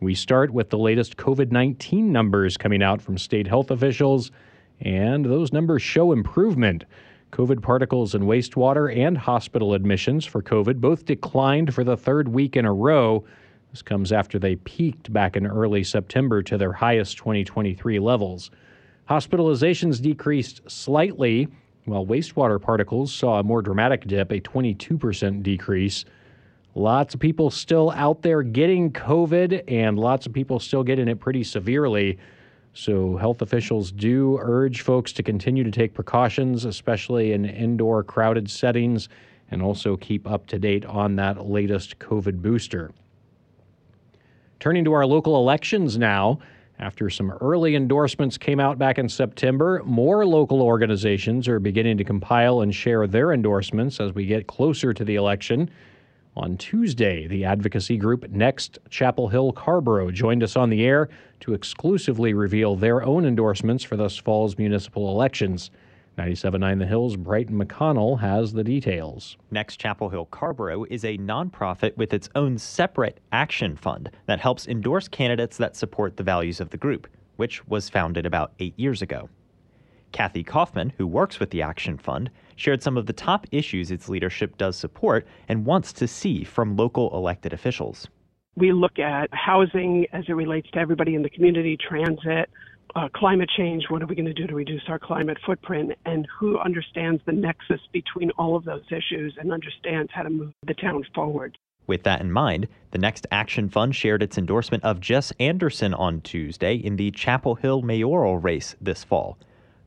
We start with the latest COVID 19 numbers coming out from state health officials, and those numbers show improvement. COVID particles in wastewater and hospital admissions for COVID both declined for the third week in a row. This comes after they peaked back in early September to their highest 2023 levels. Hospitalizations decreased slightly, while wastewater particles saw a more dramatic dip, a 22% decrease. Lots of people still out there getting COVID, and lots of people still getting it pretty severely. So, health officials do urge folks to continue to take precautions, especially in indoor crowded settings, and also keep up to date on that latest COVID booster. Turning to our local elections now, after some early endorsements came out back in September, more local organizations are beginning to compile and share their endorsements as we get closer to the election. On Tuesday, the advocacy group Next Chapel Hill Carrboro joined us on the air to exclusively reveal their own endorsements for this fall's municipal elections. 97.9 The Hills, Brighton McConnell has the details. Next Chapel Hill Carrboro is a nonprofit with its own separate action fund that helps endorse candidates that support the values of the group, which was founded about eight years ago. Kathy Kaufman, who works with the Action Fund, shared some of the top issues its leadership does support and wants to see from local elected officials. We look at housing as it relates to everybody in the community, transit, uh, climate change. What are we going to do to reduce our climate footprint? And who understands the nexus between all of those issues and understands how to move the town forward? With that in mind, the Next Action Fund shared its endorsement of Jess Anderson on Tuesday in the Chapel Hill mayoral race this fall.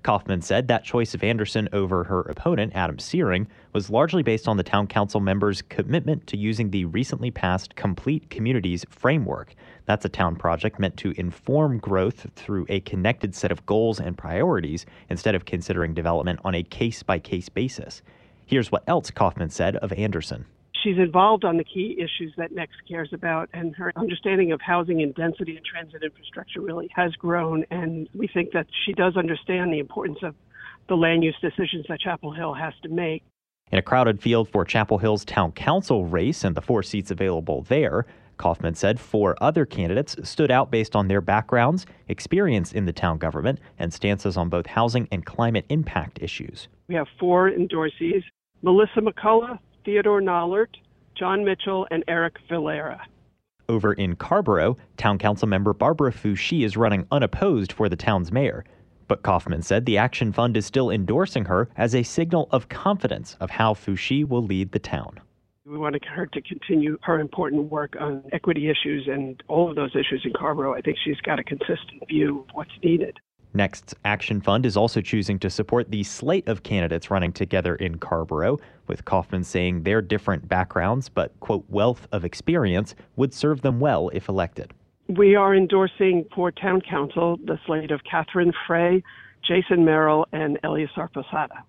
Kaufman said that choice of Anderson over her opponent, Adam Searing, was largely based on the town council members' commitment to using the recently passed Complete Communities framework. That's a town project meant to inform growth through a connected set of goals and priorities instead of considering development on a case by case basis. Here's what else Kaufman said of Anderson she's involved on the key issues that Next cares about, and her understanding of housing and density and transit infrastructure really has grown. And we think that she does understand the importance of the land use decisions that Chapel Hill has to make. In a crowded field for Chapel Hill's town council race and the four seats available there, Kaufman said four other candidates stood out based on their backgrounds, experience in the town government, and stances on both housing and climate impact issues. We have four endorsees Melissa McCullough, Theodore Nollert, Jon Mitchell, and Erik Valera. Over in Carrboro, Town Council member Barbara Foushee is running unopposed for the town's mayor. But Kaufman said the Action Fund is still endorsing her as a signal of confidence of how Foushee will lead the town. We want her to continue her important work on equity issues and all of those issues in Carrboro. I think she's got a consistent view of what's needed. Next Action Fund is also choosing to support the slate of candidates running together in Carrboro, with Kaufman saying their different backgrounds but, quote, wealth of experience would serve them well if elected. We are endorsing for town council the slate of Catherine Fray, Jason Merrill, and Eliazar Posada.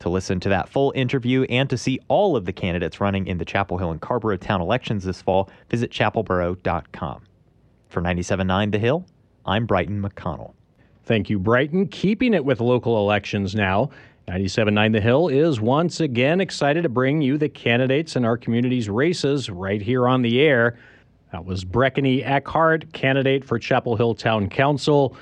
To listen to that full interview and to see all of the candidates running in the Chapel Hill and Carrboro town elections this fall, visit chapelboro.com. For 97.9 The Hill, I'm Brighton McConnell. Thank you, Brighton. Keeping it with local elections now. 97.9 The Hill is once again excited to bring you the candidates in our community's races right here on the air. That was Breckany Eckhardt, candidate for Chapel Hill Town Council.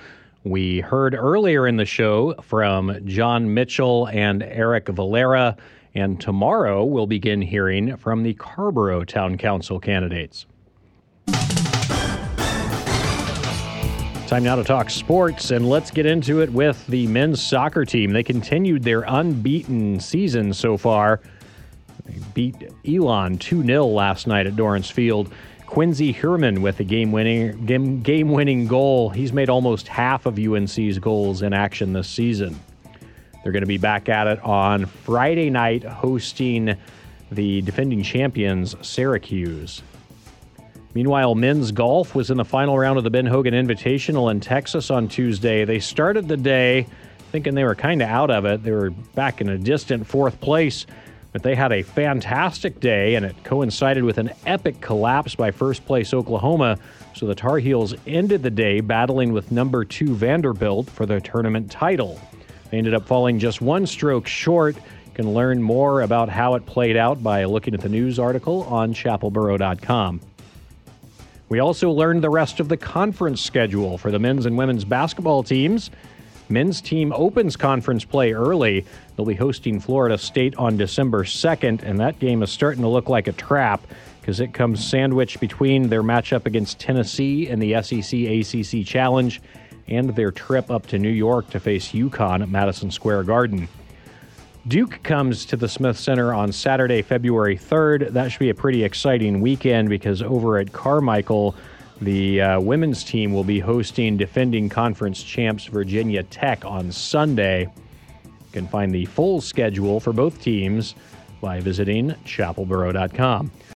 We heard earlier in the show from Jon Mitchell and Erik Valera, and tomorrow we'll begin hearing from the Carrboro Town Council candidates. Time now to talk sports, and let's get into it with the men's soccer team. They continued their unbeaten season so far. They beat Elon 2 0 last night at Dorrance Field. Quincy Herman with a game winning game, game winning goal. He's made almost half of UNC's goals in action this season. They're going to be back at it on Friday night hosting the defending champions Syracuse. Meanwhile, men's golf was in the final round of the Ben Hogan Invitational in Texas on Tuesday. They started the day thinking they were kind of out of it. They were back in a distant fourth place, but they had a fantastic day, and it coincided with an epic collapse by first place Oklahoma. So the Tar Heels ended the day battling with number two Vanderbilt for the tournament title. They ended up falling just one stroke short. You can learn more about how it played out by looking at the news article on chapelboro.com. We also learned the rest of the conference schedule for the men's and women's basketball teams. Men's team opens conference play early. They'll be hosting Florida State on December 2nd, and that game is starting to look like a trap because it comes sandwiched between their matchup against Tennessee in the SEC ACC Challenge and their trip up to New York to face UConn at Madison Square Garden. Duke comes to the Smith Center on Saturday, February 3rd. That should be a pretty exciting weekend because over at Carmichael, the uh, women's team will be hosting defending conference champs Virginia Tech on Sunday. You can find the full schedule for both teams by visiting chapelboro.com.